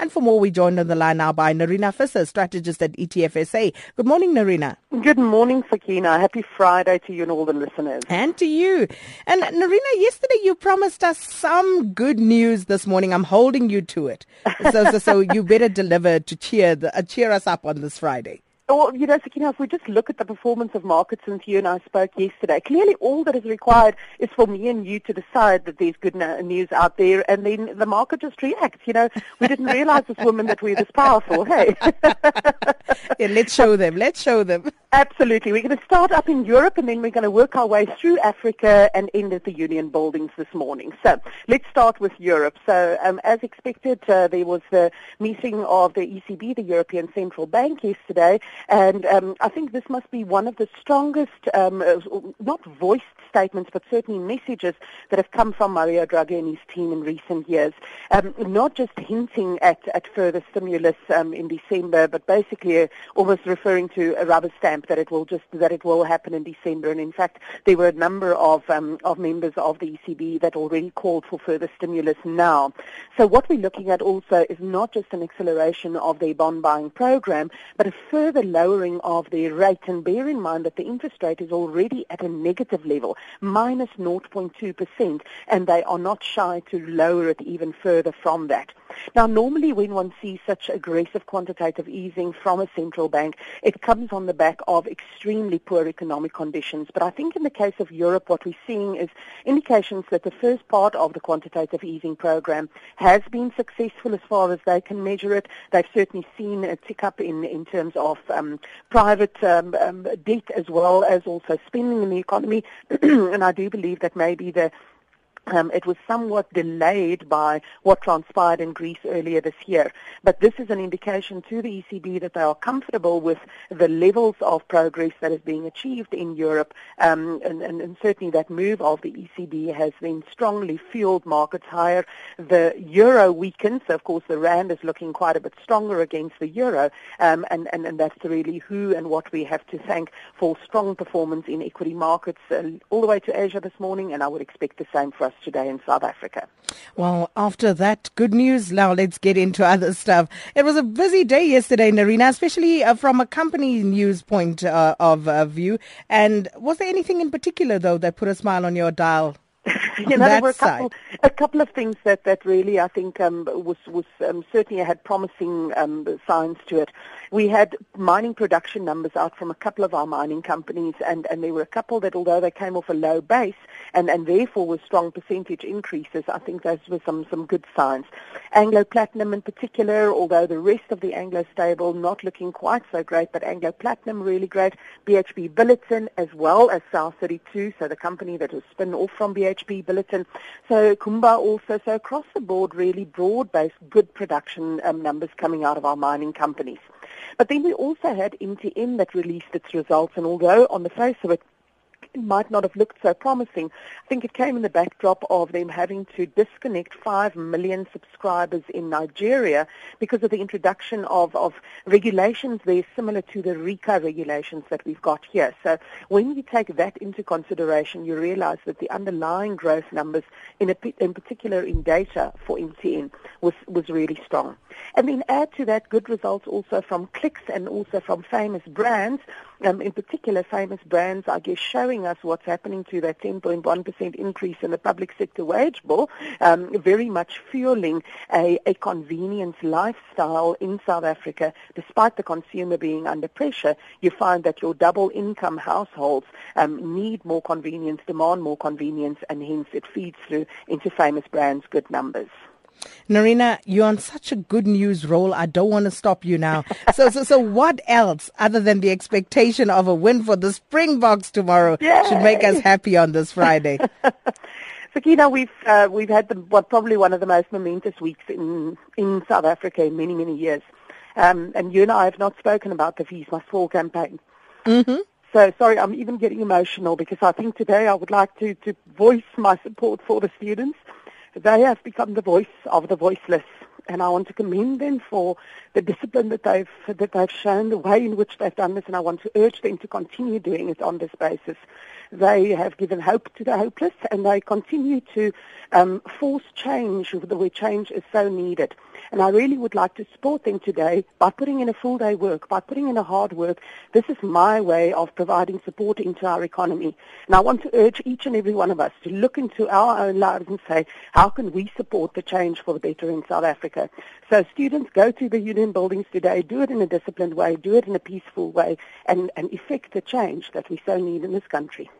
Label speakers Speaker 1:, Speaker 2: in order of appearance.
Speaker 1: And for more, we joined on the line now by Nerina Visser, strategist at ETFSA. Good morning, Nerina.
Speaker 2: Good morning, Sakina. Happy Friday to you and all the listeners.
Speaker 1: And to you. And Nerina, yesterday you promised us some good news this morning. I'm holding you to it. So, so, so you better deliver to cheer, the, uh, cheer us up on this Friday.
Speaker 2: Well, you know, Sakina, if we just look at the performance of markets since you and I spoke yesterday, clearly all that is required is for me and you to decide that there's good news out there, and then the market just reacts. You know, we didn't realize as women that we're this powerful. Hey,
Speaker 1: yeah, let's show them. Let's show them.
Speaker 2: Absolutely. We're going to start up in Europe, and then we're going to work our way through Africa and end at the Union buildings this morning. So let's start with Europe. So, um, as expected, uh, there was the meeting of the ECB, the European Central Bank, yesterday. And um, I think this must be one of the strongest, um, uh, not voiced statements, but certainly messages that have come from Mario Draghi and his team in recent years. Um, not just hinting at, at further stimulus um, in December, but basically uh, almost referring to a rubber stamp that it will just that it will happen in December. And in fact, there were a number of um, of members of the ECB that already called for further stimulus now. So what we're looking at also is not just an acceleration of their bond buying program, but a further lowering of the rate. And bear in mind that the interest rate is already at a negative level, minus 0.2%, and they are not shy to lower it even further from that. Now, normally when one sees such aggressive quantitative easing from a central bank, it comes on the back of extremely poor economic conditions. But I think in the case of Europe, what we're seeing is indications that the first part of the quantitative easing program has been successful as far as they can measure it. They've certainly seen a tick up in, in terms of um, private um, um, debt as well as also spending in the economy. and I do believe that maybe the um, it was somewhat delayed by what transpired in Greece earlier this year. But this is an indication to the ECB that they are comfortable with the levels of progress that is being achieved in Europe. Um, and, and, and, certainly that move of the ECB has been strongly fueled markets higher. The euro weakens. So of course, the rand is looking quite a bit stronger against the euro. Um, and, and, and that's really who and what we have to thank for strong performance in equity markets uh, all the way to Asia this morning. And I would expect the same for us today in South Africa.
Speaker 1: Well, after that good news, now let's get into other stuff. It was a busy day yesterday, Nerina, especially uh, from a company news point uh, of uh, view. And was there anything in particular, though, that put a smile on your dial?
Speaker 2: You know, there were a couple, a couple, of things that, that really I think um, was was um, certainly had promising um, signs to it. We had mining production numbers out from a couple of our mining companies, and, and there were a couple that, although they came off a low base and, and therefore were strong percentage increases, I think those were some, some good signs. Anglo Platinum in particular, although the rest of the Anglo stable not looking quite so great, but Anglo Platinum really great. BHP Billiton as well as South 32, so the company that was spun off from BHP Billiton. So Kumba also, so across the board really broad-based good production um, numbers coming out of our mining companies. But then we also had MTN that released its results, and although on the face of it might not have looked so promising. I think it came in the backdrop of them having to disconnect 5 million subscribers in Nigeria because of the introduction of, of regulations there similar to the RICA regulations that we've got here. So when you take that into consideration, you realize that the underlying growth numbers, in, a, in particular in data for MTN, was, was really strong. And then add to that good results also from clicks and also from famous brands, um, in particular famous brands, I guess, showing us what's happening to that 10.1% increase in the public sector wage bill, um, very much fueling a, a convenience lifestyle in South Africa. Despite the consumer being under pressure, you find that your double income households um, need more convenience, demand more convenience, and hence it feeds through into famous brands' good numbers.
Speaker 1: Nerina, you're on such a good news roll. I don't want to stop you now. So, so, so what else other than the expectation of a win for the Springboks tomorrow Yay! should make us happy on this Friday?
Speaker 2: Sakina, we've uh, we've had the, what probably one of the most momentous weeks in in South Africa in many many years, um, and you and I have not spoken about the Fees Must Fall campaign.
Speaker 1: Mm-hmm.
Speaker 2: So sorry, I'm even getting emotional because I think today I would like to, to voice my support for the students they have become the voice of the voiceless. And I want to commend them for the discipline that they've that they've shown, the way in which they've done this, and I want to urge them to continue doing it on this basis. They have given hope to the hopeless, and they continue to um, force change where change is so needed. And I really would like to support them today by putting in a full day work, by putting in a hard work. This is my way of providing support into our economy. And I want to urge each and every one of us to look into our own lives and say, how can we support the change for the better in South So students go to the union buildings today, do it in a disciplined way, do it in a peaceful way, and, and effect the change that we so need in this country.